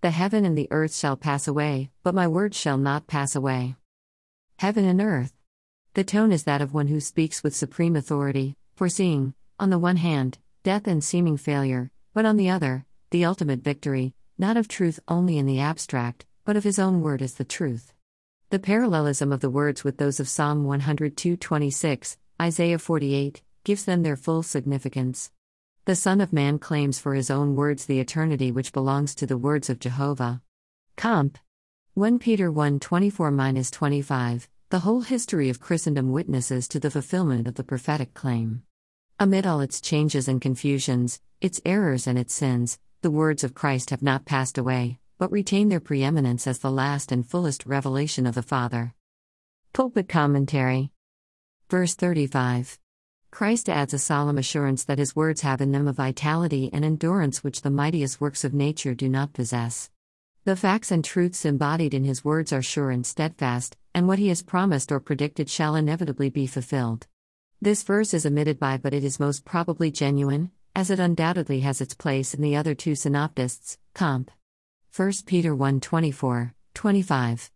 The heaven and the earth shall pass away, but my word shall not pass away. Heaven and earth. The tone is that of one who speaks with supreme authority, foreseeing, on the one hand, death and seeming failure, but on the other, the ultimate victory, not of truth only in the abstract, but of his own word as the truth. The parallelism of the words with those of Psalm 102:26, Isaiah 48, gives them their full significance. The Son of Man claims for his own words the eternity which belongs to the words of Jehovah. Comp. 1 Peter 1 24 25, the whole history of Christendom witnesses to the fulfillment of the prophetic claim. Amid all its changes and confusions, its errors and its sins, the words of Christ have not passed away, but retain their preeminence as the last and fullest revelation of the Father. Pulpit Commentary Verse 35 Christ adds a solemn assurance that his words have in them a vitality and endurance which the mightiest works of nature do not possess. The facts and truths embodied in his words are sure and steadfast, and what he has promised or predicted shall inevitably be fulfilled. This verse is omitted by, but it is most probably genuine, as it undoubtedly has its place in the other two synoptists, comp. 1 Peter 1 24, 25.